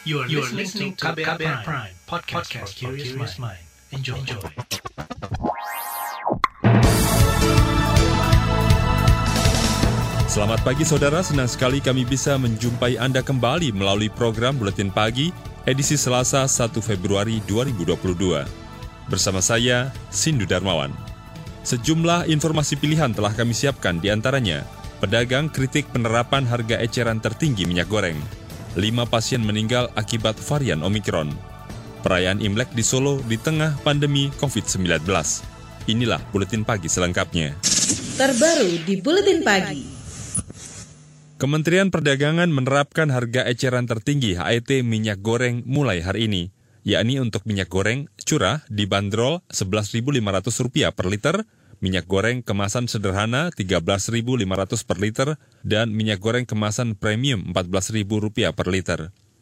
You are, you are listening to KBR, Prime, Prime podcast, podcast for curious mind. Enjoy. Enjoy. Selamat pagi saudara, senang sekali kami bisa menjumpai Anda kembali melalui program Buletin Pagi edisi Selasa 1 Februari 2022. Bersama saya, Sindu Darmawan. Sejumlah informasi pilihan telah kami siapkan di antaranya, pedagang kritik penerapan harga eceran tertinggi minyak goreng, lima pasien meninggal akibat varian Omikron, perayaan Imlek di Solo di tengah pandemi COVID-19. Inilah Buletin Pagi selengkapnya. Terbaru di Buletin Pagi. Kementerian Perdagangan menerapkan harga eceran tertinggi HET minyak goreng mulai hari ini, yakni untuk minyak goreng curah dibanderol Rp11.500 per liter, minyak goreng kemasan sederhana Rp13.500 per liter, dan minyak goreng kemasan premium Rp14.000 per liter.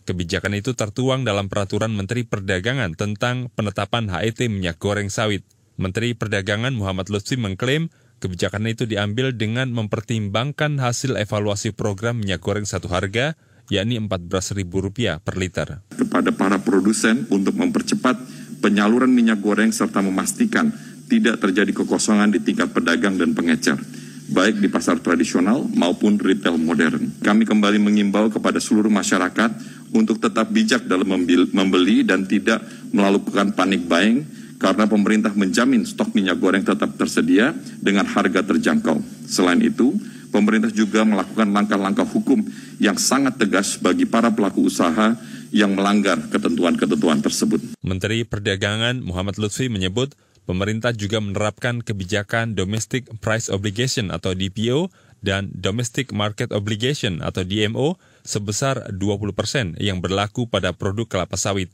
Kebijakan itu tertuang dalam Peraturan Menteri Perdagangan tentang penetapan HET minyak goreng sawit. Menteri Perdagangan Muhammad Lutfi mengklaim Kebijakan itu diambil dengan mempertimbangkan hasil evaluasi program minyak goreng satu harga, yakni Rp14.000 per liter. Kepada para produsen untuk mempercepat penyaluran minyak goreng serta memastikan tidak terjadi kekosongan di tingkat pedagang dan pengecer, baik di pasar tradisional maupun retail modern. Kami kembali mengimbau kepada seluruh masyarakat untuk tetap bijak dalam membeli dan tidak melakukan panik buying karena pemerintah menjamin stok minyak goreng tetap tersedia dengan harga terjangkau. Selain itu, pemerintah juga melakukan langkah-langkah hukum yang sangat tegas bagi para pelaku usaha yang melanggar ketentuan-ketentuan tersebut. Menteri Perdagangan Muhammad Lutfi menyebut pemerintah juga menerapkan kebijakan Domestic Price Obligation atau DPO dan Domestic Market Obligation atau DMO sebesar 20 persen yang berlaku pada produk kelapa sawit.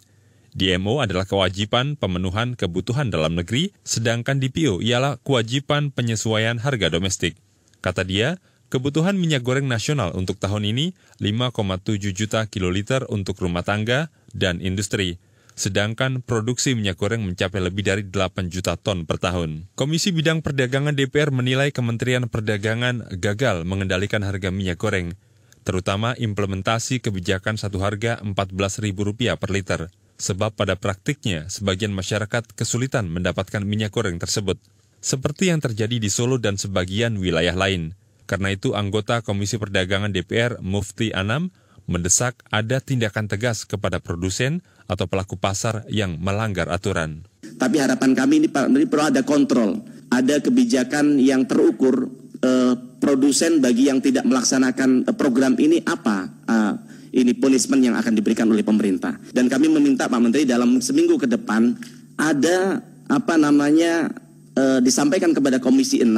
DMO adalah kewajiban pemenuhan kebutuhan dalam negeri, sedangkan DPO ialah kewajiban penyesuaian harga domestik. Kata dia, kebutuhan minyak goreng nasional untuk tahun ini 5,7 juta kiloliter untuk rumah tangga dan industri, sedangkan produksi minyak goreng mencapai lebih dari 8 juta ton per tahun. Komisi Bidang Perdagangan DPR menilai Kementerian Perdagangan gagal mengendalikan harga minyak goreng, terutama implementasi kebijakan satu harga Rp14.000 per liter sebab pada praktiknya sebagian masyarakat kesulitan mendapatkan minyak goreng tersebut, seperti yang terjadi di Solo dan sebagian wilayah lain. Karena itu anggota Komisi Perdagangan DPR Mufti Anam mendesak ada tindakan tegas kepada produsen atau pelaku pasar yang melanggar aturan. Tapi harapan kami ini Pak Menteri perlu ada kontrol, ada kebijakan yang terukur eh, produsen bagi yang tidak melaksanakan eh, program ini apa eh, ini punishment yang akan diberikan oleh pemerintah. Dan kami meminta Pak Menteri dalam seminggu ke depan ada apa namanya e, disampaikan kepada Komisi 6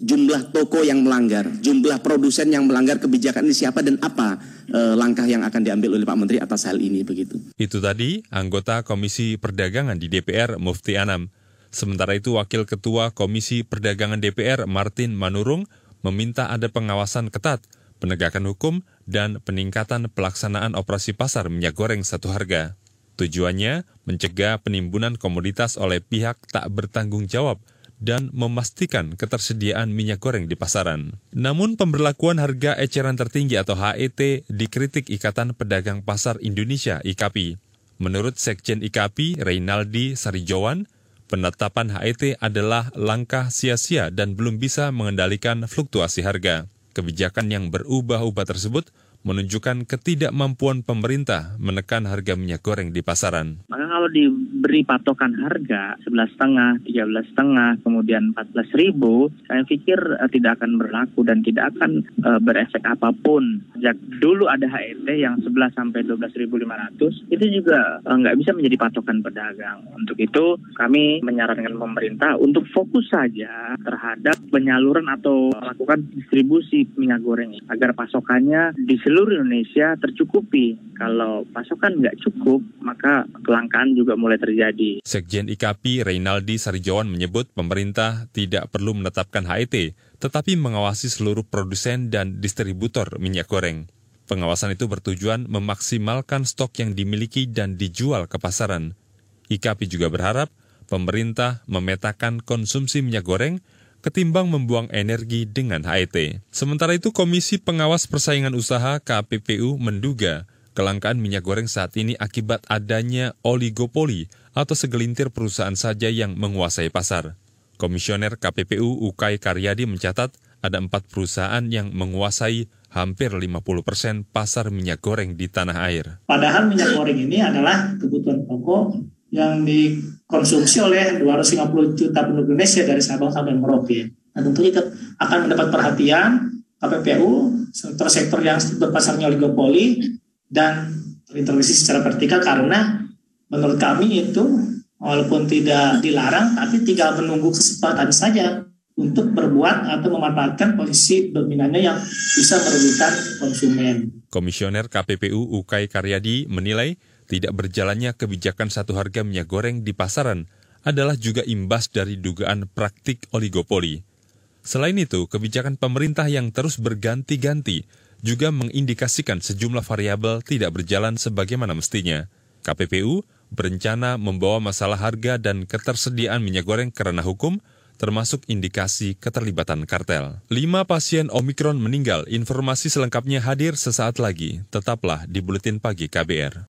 jumlah toko yang melanggar, jumlah produsen yang melanggar kebijakan ini siapa dan apa e, langkah yang akan diambil oleh Pak Menteri atas hal ini begitu. Itu tadi anggota Komisi Perdagangan di DPR Mufti Anam. Sementara itu Wakil Ketua Komisi Perdagangan DPR Martin Manurung meminta ada pengawasan ketat penegakan hukum, dan peningkatan pelaksanaan operasi pasar minyak goreng satu harga. Tujuannya mencegah penimbunan komoditas oleh pihak tak bertanggung jawab dan memastikan ketersediaan minyak goreng di pasaran. Namun pemberlakuan harga eceran tertinggi atau HET dikritik Ikatan Pedagang Pasar Indonesia IKAPI. Menurut Sekjen IKAPI Reynaldi Sarijowan, penetapan HET adalah langkah sia-sia dan belum bisa mengendalikan fluktuasi harga. Kebijakan yang berubah-ubah tersebut menunjukkan ketidakmampuan pemerintah menekan harga minyak goreng di pasaran. Maka kalau diberi patokan harga 11,5, 13,5, kemudian 14 ribu, saya pikir uh, tidak akan berlaku dan tidak akan uh, berefek apa pun. Sejak dulu ada HET yang 11 sampai 12.500, itu juga uh, nggak bisa menjadi patokan pedagang. Untuk itu kami menyarankan pemerintah untuk fokus saja terhadap penyaluran atau melakukan distribusi minyak goreng agar pasokannya di seluruh Indonesia tercukupi. Kalau pasokan nggak cukup, maka kelangkaan juga mulai terjadi. Sekjen IKAPI Reynaldi Sarijawan menyebut pemerintah tidak perlu menetapkan HET, tetapi mengawasi seluruh produsen dan distributor minyak goreng. Pengawasan itu bertujuan memaksimalkan stok yang dimiliki dan dijual ke pasaran. IKAPI juga berharap pemerintah memetakan konsumsi minyak goreng ketimbang membuang energi dengan HET. Sementara itu, Komisi Pengawas Persaingan Usaha KPPU menduga kelangkaan minyak goreng saat ini akibat adanya oligopoli atau segelintir perusahaan saja yang menguasai pasar. Komisioner KPPU Ukay Karyadi mencatat ada empat perusahaan yang menguasai hampir 50 persen pasar minyak goreng di tanah air. Padahal minyak goreng ini adalah kebutuhan pokok yang dikonsumsi oleh 250 juta penduduk Indonesia dari Sabang sampai Merauke. Nah tentu itu akan mendapat perhatian KPPU, sektor-sektor yang berpasarnya oligopoli, dan terintegrasi secara vertikal karena menurut kami itu walaupun tidak dilarang tapi tinggal menunggu kesempatan saja untuk berbuat atau memanfaatkan posisi dominannya yang bisa merugikan konsumen. Komisioner KPPU Ukay Karyadi menilai tidak berjalannya kebijakan satu harga minyak goreng di pasaran adalah juga imbas dari dugaan praktik oligopoli. Selain itu, kebijakan pemerintah yang terus berganti-ganti juga mengindikasikan sejumlah variabel tidak berjalan sebagaimana mestinya. KPPU berencana membawa masalah harga dan ketersediaan minyak goreng karena hukum, termasuk indikasi keterlibatan kartel. Lima pasien Omikron meninggal. Informasi selengkapnya hadir sesaat lagi. Tetaplah di Buletin Pagi KBR.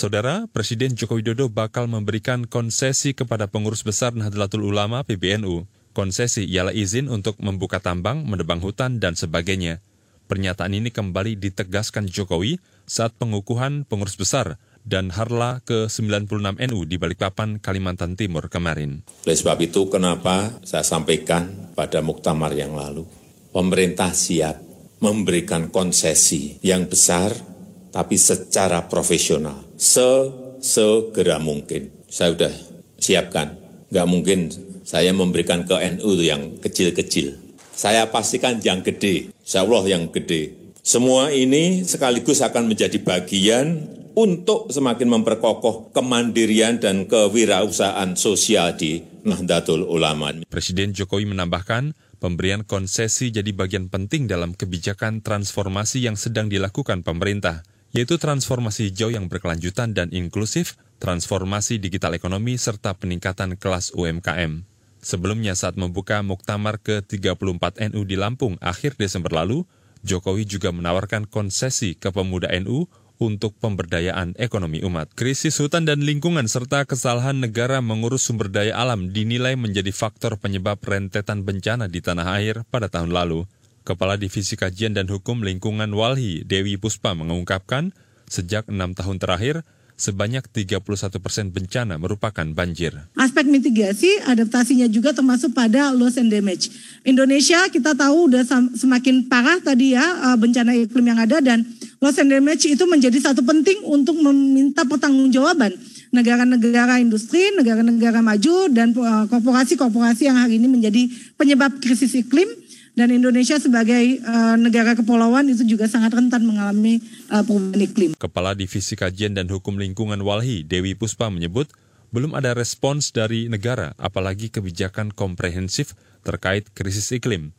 Saudara, Presiden Joko Widodo bakal memberikan konsesi kepada pengurus besar Nahdlatul Ulama PBNU. Konsesi ialah izin untuk membuka tambang, menebang hutan, dan sebagainya. Pernyataan ini kembali ditegaskan Jokowi saat pengukuhan pengurus besar dan Harla ke-96 NU di Balikpapan, Kalimantan Timur kemarin. Oleh sebab itu, kenapa saya sampaikan pada muktamar yang lalu, pemerintah siap memberikan konsesi yang besar tapi secara profesional, sesegera mungkin. Saya sudah siapkan, nggak mungkin saya memberikan ke NU yang kecil-kecil. Saya pastikan yang gede, insya Allah yang gede. Semua ini sekaligus akan menjadi bagian untuk semakin memperkokoh kemandirian dan kewirausahaan sosial di Nahdlatul Ulama. Presiden Jokowi menambahkan, pemberian konsesi jadi bagian penting dalam kebijakan transformasi yang sedang dilakukan pemerintah yaitu transformasi hijau yang berkelanjutan dan inklusif, transformasi digital ekonomi, serta peningkatan kelas UMKM. Sebelumnya saat membuka Muktamar ke-34 NU di Lampung akhir Desember lalu, Jokowi juga menawarkan konsesi ke pemuda NU untuk pemberdayaan ekonomi umat. Krisis hutan dan lingkungan serta kesalahan negara mengurus sumber daya alam dinilai menjadi faktor penyebab rentetan bencana di tanah air pada tahun lalu. Kepala Divisi Kajian dan Hukum Lingkungan Walhi, Dewi Puspa, mengungkapkan, sejak enam tahun terakhir, sebanyak 31 persen bencana merupakan banjir. Aspek mitigasi, adaptasinya juga termasuk pada loss and damage. Indonesia kita tahu sudah semakin parah tadi ya eh, bencana iklim yang ada dan loss and damage itu menjadi satu penting untuk meminta pertanggungjawaban negara-negara industri, negara-negara maju dan eh, korporasi-korporasi yang hari ini menjadi penyebab krisis iklim dan Indonesia sebagai uh, negara kepulauan itu juga sangat rentan mengalami uh, perubahan iklim. Kepala Divisi Kajian dan Hukum Lingkungan Walhi, Dewi Puspa menyebut, belum ada respons dari negara, apalagi kebijakan komprehensif terkait krisis iklim.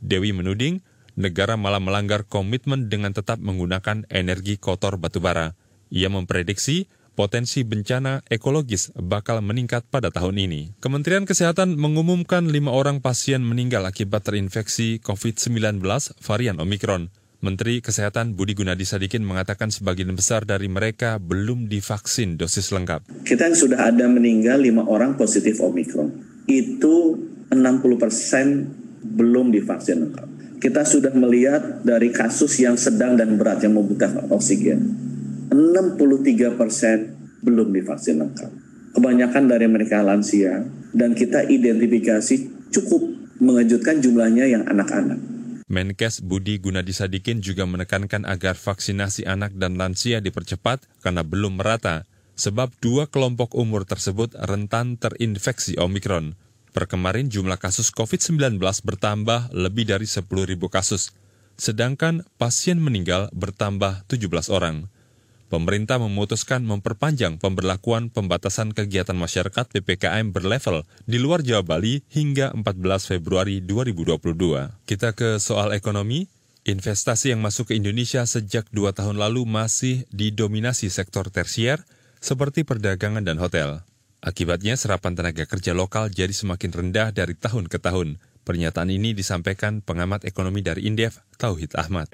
Dewi menuding, negara malah melanggar komitmen dengan tetap menggunakan energi kotor batubara. Ia memprediksi potensi bencana ekologis bakal meningkat pada tahun ini. Kementerian Kesehatan mengumumkan lima orang pasien meninggal akibat terinfeksi COVID-19 varian Omikron. Menteri Kesehatan Budi Gunadi Sadikin mengatakan sebagian besar dari mereka belum divaksin dosis lengkap. Kita yang sudah ada meninggal lima orang positif Omikron. Itu 60 persen belum divaksin lengkap. Kita sudah melihat dari kasus yang sedang dan berat yang membutuhkan oksigen 63 persen belum divaksin lengkap. Kebanyakan dari mereka lansia dan kita identifikasi cukup mengejutkan jumlahnya yang anak-anak. Menkes Budi Gunadi Sadikin juga menekankan agar vaksinasi anak dan lansia dipercepat karena belum merata, sebab dua kelompok umur tersebut rentan terinfeksi Omikron. Per kemarin jumlah kasus COVID-19 bertambah lebih dari 10.000 kasus, sedangkan pasien meninggal bertambah 17 orang. Pemerintah memutuskan memperpanjang pemberlakuan pembatasan kegiatan masyarakat PPKM berlevel di luar Jawa Bali hingga 14 Februari 2022. Kita ke soal ekonomi. Investasi yang masuk ke Indonesia sejak dua tahun lalu masih didominasi sektor tersier seperti perdagangan dan hotel. Akibatnya serapan tenaga kerja lokal jadi semakin rendah dari tahun ke tahun. Pernyataan ini disampaikan pengamat ekonomi dari Indef, Tauhid Ahmad.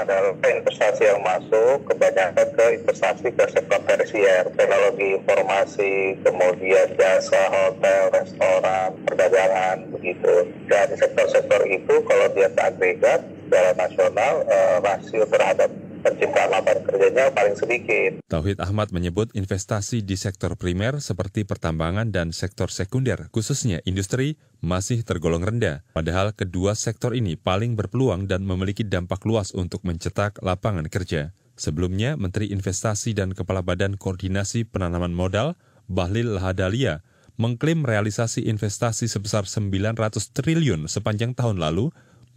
Adalah investasi yang masuk kebanyakan ke investasi ke sektor tersier, teknologi informasi, kemudian jasa, hotel, restoran, perdagangan, begitu. Dan sektor-sektor itu kalau dia agregat secara nasional, eh, rasio terhadap penciptaan lapangan kerjanya paling sedikit. Tauhid Ahmad menyebut investasi di sektor primer seperti pertambangan dan sektor sekunder, khususnya industri, masih tergolong rendah. Padahal kedua sektor ini paling berpeluang dan memiliki dampak luas untuk mencetak lapangan kerja. Sebelumnya, Menteri Investasi dan Kepala Badan Koordinasi Penanaman Modal, Bahlil Lahadalia, mengklaim realisasi investasi sebesar 900 triliun sepanjang tahun lalu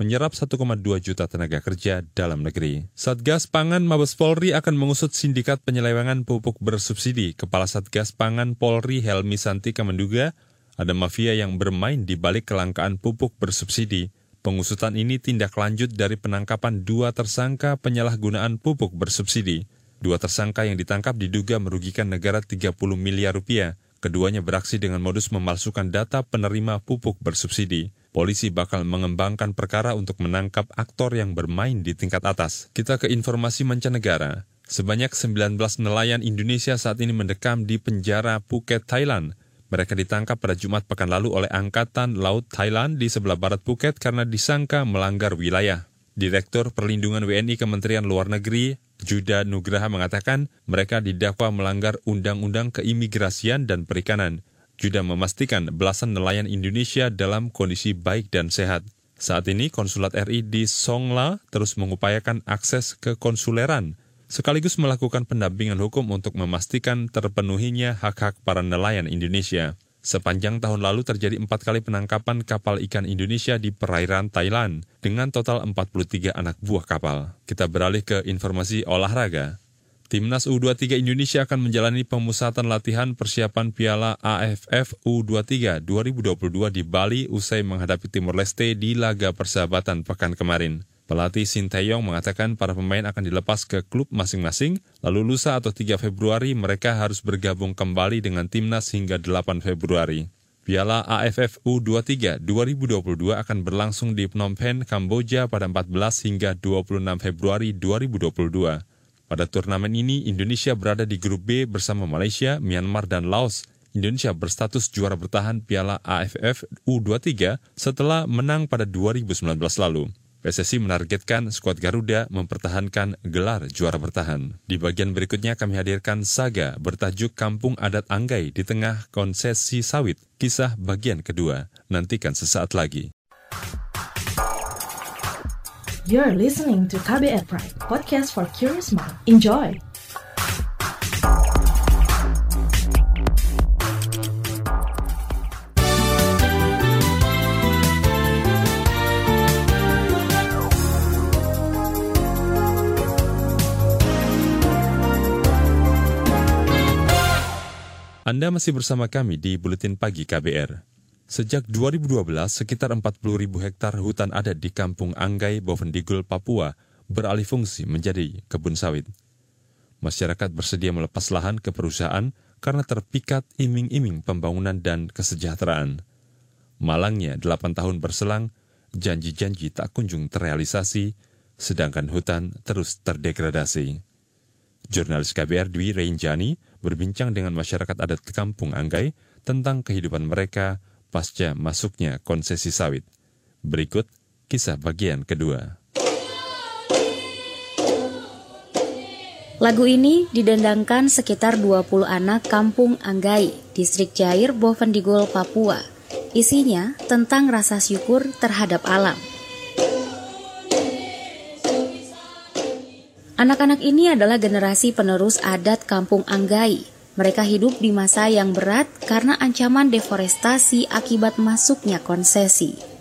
menyerap 1,2 juta tenaga kerja dalam negeri. Satgas Pangan Mabes Polri akan mengusut sindikat penyelewengan pupuk bersubsidi. Kepala Satgas Pangan Polri Helmi Santika menduga ada mafia yang bermain di balik kelangkaan pupuk bersubsidi. Pengusutan ini tindak lanjut dari penangkapan dua tersangka penyalahgunaan pupuk bersubsidi. Dua tersangka yang ditangkap diduga merugikan negara 30 miliar rupiah. Keduanya beraksi dengan modus memalsukan data penerima pupuk bersubsidi polisi bakal mengembangkan perkara untuk menangkap aktor yang bermain di tingkat atas. Kita ke informasi mancanegara. Sebanyak 19 nelayan Indonesia saat ini mendekam di penjara Phuket, Thailand. Mereka ditangkap pada Jumat pekan lalu oleh Angkatan Laut Thailand di sebelah barat Phuket karena disangka melanggar wilayah. Direktur Perlindungan WNI Kementerian Luar Negeri, Juda Nugraha mengatakan mereka didakwa melanggar Undang-Undang Keimigrasian dan Perikanan. Juda memastikan belasan nelayan Indonesia dalam kondisi baik dan sehat. Saat ini konsulat RI di Songla terus mengupayakan akses ke konsuleran, sekaligus melakukan pendampingan hukum untuk memastikan terpenuhinya hak-hak para nelayan Indonesia. Sepanjang tahun lalu terjadi empat kali penangkapan kapal ikan Indonesia di perairan Thailand dengan total 43 anak buah kapal. Kita beralih ke informasi olahraga. Timnas U23 Indonesia akan menjalani pemusatan latihan persiapan Piala AFF U23 2022 di Bali usai menghadapi Timor Leste di laga persahabatan pekan kemarin. Pelatih Sinteyong mengatakan para pemain akan dilepas ke klub masing-masing, lalu lusa atau 3 Februari mereka harus bergabung kembali dengan timnas hingga 8 Februari. Piala AFF U23 2022 akan berlangsung di Phnom Penh, Kamboja pada 14 hingga 26 Februari 2022. Pada turnamen ini, Indonesia berada di grup B bersama Malaysia, Myanmar, dan Laos. Indonesia berstatus juara bertahan Piala AFF U23 setelah menang pada 2019 lalu. PSSI menargetkan skuad Garuda mempertahankan gelar juara bertahan. Di bagian berikutnya kami hadirkan saga bertajuk Kampung Adat Anggai di tengah konsesi sawit, kisah bagian kedua. Nantikan sesaat lagi. You're listening to KBR Pride, podcast for curious mind. Enjoy! Anda masih bersama kami di Buletin Pagi KBR. Sejak 2012, sekitar 40 ribu hektar hutan adat di Kampung Anggai, Bovendigul, Papua beralih fungsi menjadi kebun sawit. Masyarakat bersedia melepas lahan ke perusahaan karena terpikat iming-iming pembangunan dan kesejahteraan. Malangnya, 8 tahun berselang, janji-janji tak kunjung terrealisasi, sedangkan hutan terus terdegradasi. Jurnalis KBR Dwi Reinjani berbincang dengan masyarakat adat Kampung Anggai tentang kehidupan mereka, pasca masuknya konsesi sawit. Berikut kisah bagian kedua. Lagu ini didendangkan sekitar 20 anak kampung Anggai, distrik Jair, Bovendigul, Papua. Isinya tentang rasa syukur terhadap alam. Anak-anak ini adalah generasi penerus adat kampung Anggai mereka hidup di masa yang berat karena ancaman deforestasi akibat masuknya konsesi.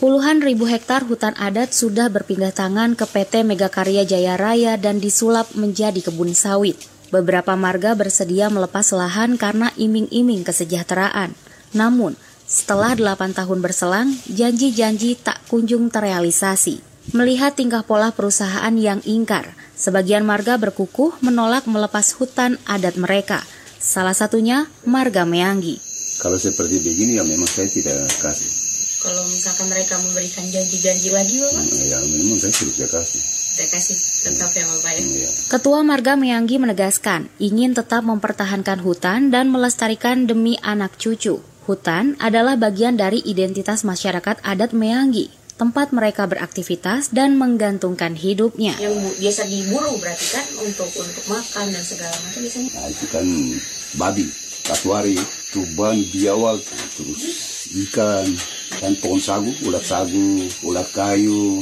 Puluhan ribu hektar hutan adat sudah berpindah tangan ke PT Megakarya Jaya Raya dan disulap menjadi kebun sawit. Beberapa marga bersedia melepas lahan karena iming-iming kesejahteraan. Namun, setelah 8 tahun berselang, janji-janji tak kunjung terrealisasi. Melihat tingkah pola perusahaan yang ingkar, sebagian marga berkukuh menolak melepas hutan adat mereka. Salah satunya marga Meanggi. Kalau seperti begini ya memang saya tidak kasih. Kalau misalkan mereka memberikan janji-janji lagi, Bapak? Ya memang saya tidak kasih. Tidak kasih tetap ya Bapak ya? Ketua Marga Meanggi menegaskan ingin tetap mempertahankan hutan dan melestarikan demi anak cucu. Hutan adalah bagian dari identitas masyarakat adat Meanggi, tempat mereka beraktivitas dan menggantungkan hidupnya. Yang biasa diburu berarti kan untuk untuk makan dan segala macam biasanya? Nah, itu kan babi, katuari, tuban, biawak, terus ikan, dan pohon sagu, ulat sagu, ulat kayu.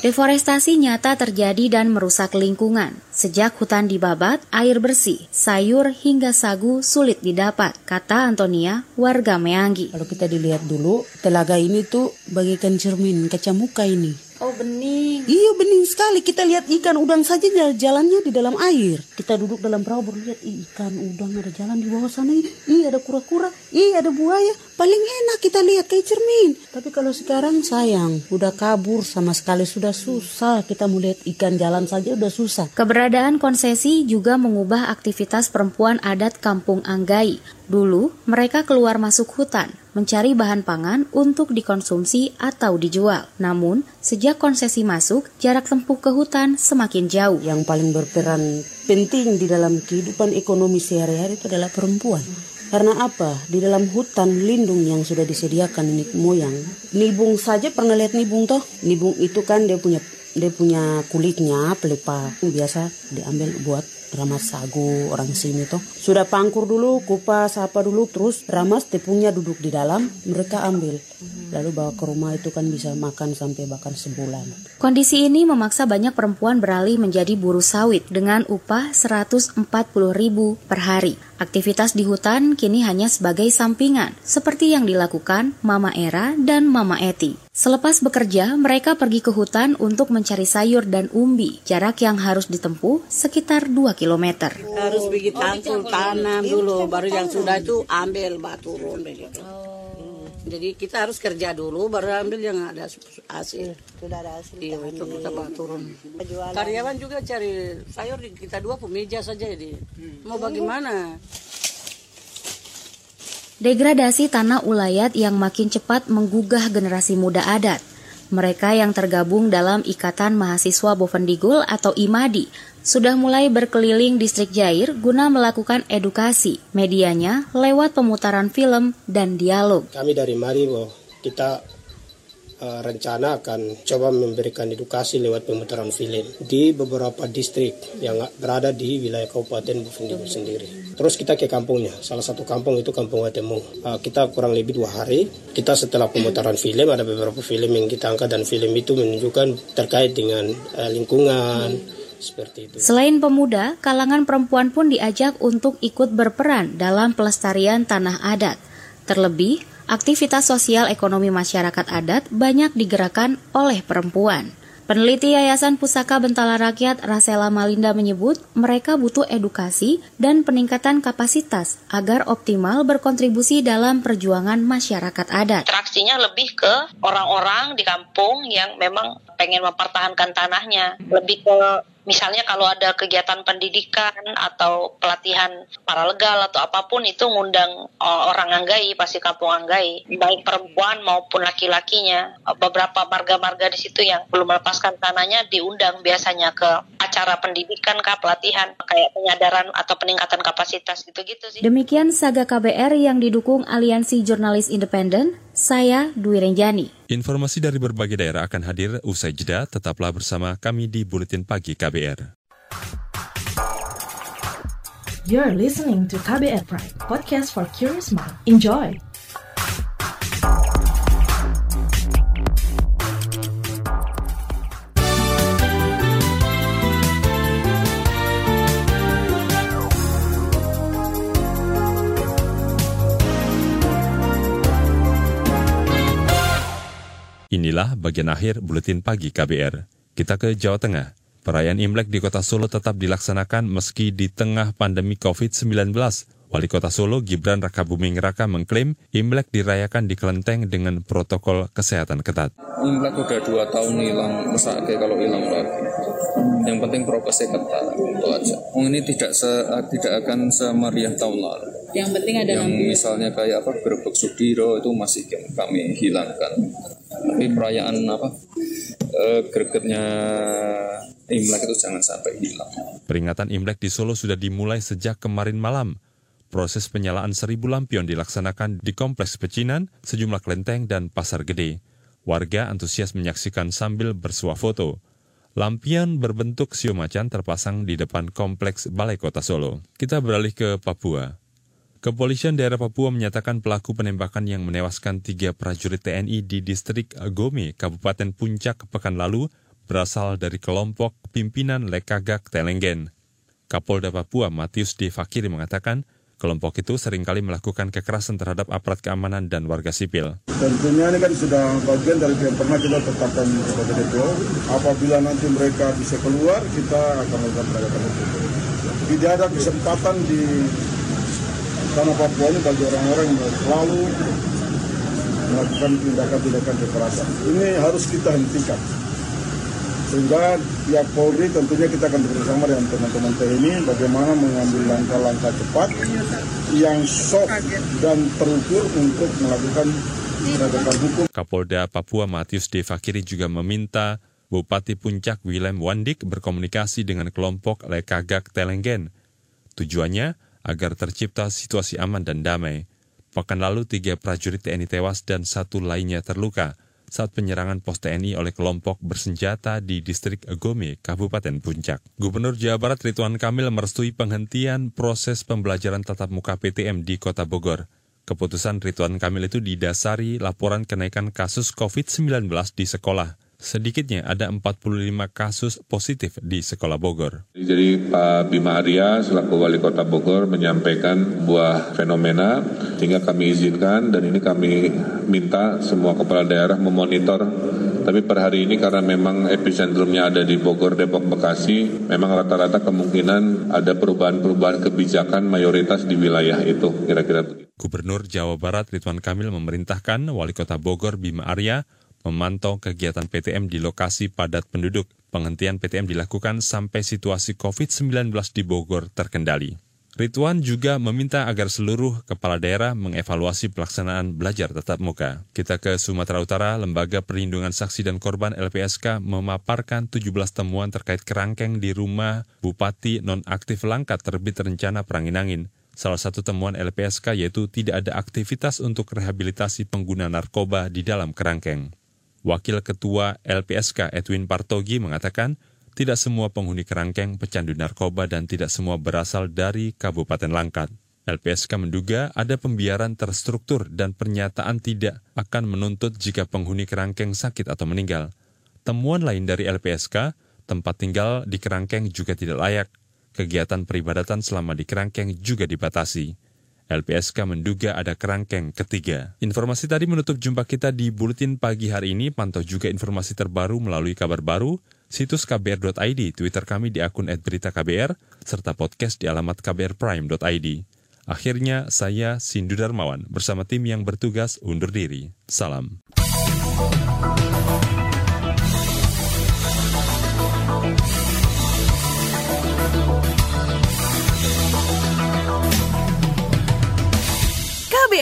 Deforestasi nyata terjadi dan merusak lingkungan. Sejak hutan dibabat, air bersih, sayur hingga sagu sulit didapat, kata Antonia, warga Meanggi. Kalau kita dilihat dulu, telaga ini tuh bagaikan cermin kaca muka ini. Oh bening. Iya bening sekali. Kita lihat ikan udang saja jalannya di dalam air. Kita duduk dalam perahu baru lihat ikan udang ada jalan di bawah sana ini. Iya ada kura-kura. Iya ada buaya. Paling enak kita lihat kayak cermin. Tapi kalau sekarang sayang, udah kabur sama sekali sudah susah. Kita mau lihat ikan jalan saja udah susah. Keberadaan konsesi juga mengubah aktivitas perempuan adat Kampung Anggai. Dulu, mereka keluar masuk hutan, mencari bahan pangan untuk dikonsumsi atau dijual. Namun, sejak konsesi masuk, jarak tempuh ke hutan semakin jauh. Yang paling berperan penting di dalam kehidupan ekonomi sehari-hari itu adalah perempuan. Karena apa? Di dalam hutan lindung yang sudah disediakan nenek moyang. Nibung saja pernah lihat nibung toh? Nibung itu kan dia punya dia punya kulitnya pelepah biasa diambil buat ramas sagu orang sini tuh. Sudah pangkur dulu kupas apa dulu terus ramas tepungnya duduk di dalam mereka ambil. Lalu bawa ke rumah itu kan bisa makan sampai bahkan sebulan. Kondisi ini memaksa banyak perempuan beralih menjadi buruh sawit dengan upah 140 ribu per hari. Aktivitas di hutan kini hanya sebagai sampingan, seperti yang dilakukan Mama Era dan Mama Eti. Selepas bekerja, mereka pergi ke hutan untuk mencari sayur dan umbi, jarak yang harus ditempuh sekitar 2 km. Harus tangkul tanam dulu, baru yang sudah itu ambil batu begitu. Hmm. Jadi kita harus kerja dulu, baru ambil yang ada hasil. Sudah ada hasil. Iya, itu kita bawa turun. Karyawan juga cari sayur kita dua pemeja saja jadi. Mau bagaimana? Degradasi tanah ulayat yang makin cepat menggugah generasi muda adat. Mereka yang tergabung dalam Ikatan Mahasiswa Bovendigul atau IMADI sudah mulai berkeliling distrik Jair guna melakukan edukasi medianya lewat pemutaran film dan dialog. Kami dari Maribo, kita uh, rencana akan coba memberikan edukasi lewat pemutaran film di beberapa distrik yang berada di wilayah Kabupaten Bovendigul sendiri. Terus kita ke kampungnya, salah satu kampung itu Kampung Watemu. Uh, kita kurang lebih dua hari, kita setelah pemutaran film ada beberapa film yang kita angkat dan film itu menunjukkan terkait dengan uh, lingkungan, seperti itu. Selain pemuda, kalangan perempuan pun diajak untuk ikut berperan dalam pelestarian tanah adat. Terlebih, aktivitas sosial ekonomi masyarakat adat banyak digerakkan oleh perempuan. Peneliti Yayasan Pusaka Bentala Rakyat Rasela Malinda menyebut mereka butuh edukasi dan peningkatan kapasitas agar optimal berkontribusi dalam perjuangan masyarakat adat. Interaksinya lebih ke orang-orang di kampung yang memang pengen mempertahankan tanahnya, lebih ke misalnya kalau ada kegiatan pendidikan atau pelatihan para legal atau apa pun itu ngundang orang Anggai pasti kampung Anggai. Baik perempuan maupun laki-lakinya. Beberapa marga-marga di situ yang belum melepaskan tanahnya diundang biasanya ke acara pendidikan kah pelatihan kayak penyadaran atau peningkatan kapasitas gitu-gitu sih. Demikian saga KBR yang didukung Aliansi Jurnalis Independen saya Dwi Renjani Informasi dari berbagai daerah akan hadir usai jeda. Tetaplah bersama kami di Buletin Pagi KBR. You're listening to KBR Pride, podcast for curious mind. Enjoy! Inilah bagian akhir Buletin Pagi KBR. Kita ke Jawa Tengah. Perayaan Imlek di kota Solo tetap dilaksanakan meski di tengah pandemi COVID-19. Wali Kota Solo Gibran Rakabuming Raka mengklaim Imlek dirayakan di Kelenteng dengan protokol kesehatan ketat. Imlek udah dua tahun hilang, masa kalau hilang lagi. Yang penting prokesnya ketat, itu aja. Oh, ini tidak se, tidak akan semeriah tahun lalu. Yang penting ada yang misalnya kayak apa Gerbek Sudiro itu masih kami hilangkan. Tapi perayaan apa eh, gregetnya Imlek itu jangan sampai hilang. Peringatan Imlek di Solo sudah dimulai sejak kemarin malam. Proses penyalaan seribu lampion dilaksanakan di Kompleks Pecinan, sejumlah kelenteng, dan Pasar Gede. Warga antusias menyaksikan sambil bersuah foto. Lampion berbentuk sio macan terpasang di depan Kompleks Balai Kota Solo. Kita beralih ke Papua. Kepolisian daerah Papua menyatakan pelaku penembakan yang menewaskan tiga prajurit TNI di distrik Gome, Kabupaten Puncak pekan lalu berasal dari kelompok pimpinan Lekagak Telenggen. Kapolda Papua Matius D. Fakiri mengatakan Kelompok itu sering kali melakukan kekerasan terhadap aparat keamanan dan warga sipil. Tentunya ini kan sudah bagian dari yang pernah kita tetapkan sebagai DPO. Apabila nanti mereka bisa keluar, kita akan melakukan penegakan hukum. Tidak ada kesempatan di tanah Papua ini bagi orang-orang yang selalu melakukan tindakan-tindakan kekerasan. Ini harus kita hentikan sehingga pihak Polri tentunya kita akan bekerjasama dengan teman-teman TNI bagaimana mengambil langkah-langkah cepat yang sok dan terukur untuk melakukan penegakan hukum. Kapolda Papua Matius D. Fakiri juga meminta Bupati Puncak Willem Wandik berkomunikasi dengan kelompok Lekagak Telenggen. Tujuannya agar tercipta situasi aman dan damai. Pekan lalu tiga prajurit TNI tewas dan satu lainnya terluka saat penyerangan pos TNI oleh kelompok bersenjata di distrik Gome, Kabupaten Puncak. Gubernur Jawa Barat Ridwan Kamil merestui penghentian proses pembelajaran tatap muka PTM di Kota Bogor. Keputusan Ridwan Kamil itu didasari laporan kenaikan kasus COVID-19 di sekolah. Sedikitnya ada 45 kasus positif di sekolah Bogor. Jadi Pak Bima Arya selaku Wali Kota Bogor menyampaikan buah fenomena sehingga kami izinkan dan ini kami minta semua kepala daerah memonitor tapi per hari ini karena memang epicentrumnya ada di Bogor, Depok, Bekasi, memang rata-rata kemungkinan ada perubahan-perubahan kebijakan mayoritas di wilayah itu, kira-kira begitu. Gubernur Jawa Barat Ridwan Kamil memerintahkan Wali Kota Bogor Bima Arya memantau kegiatan PTM di lokasi padat penduduk. Penghentian PTM dilakukan sampai situasi COVID-19 di Bogor terkendali. Ridwan juga meminta agar seluruh kepala daerah mengevaluasi pelaksanaan belajar tatap muka. Kita ke Sumatera Utara, Lembaga Perlindungan Saksi dan Korban LPSK memaparkan 17 temuan terkait kerangkeng di rumah Bupati nonaktif Langkat terbit rencana perangin-angin. Salah satu temuan LPSK yaitu tidak ada aktivitas untuk rehabilitasi pengguna narkoba di dalam kerangkeng. Wakil Ketua LPSK Edwin Partogi mengatakan, tidak semua penghuni kerangkeng pecandu narkoba dan tidak semua berasal dari Kabupaten Langkat. LPSK menduga ada pembiaran terstruktur dan pernyataan tidak akan menuntut jika penghuni kerangkeng sakit atau meninggal. Temuan lain dari LPSK, tempat tinggal di kerangkeng juga tidak layak. Kegiatan peribadatan selama di kerangkeng juga dibatasi. LPSK menduga ada kerangkeng ketiga. Informasi tadi menutup jumpa kita di Buletin Pagi hari ini. Pantau juga informasi terbaru melalui kabar baru, situs kbr.id, Twitter kami di akun @beritaKBR, serta podcast di alamat kbrprime.id. Akhirnya, saya Sindu Darmawan bersama tim yang bertugas undur diri. Salam.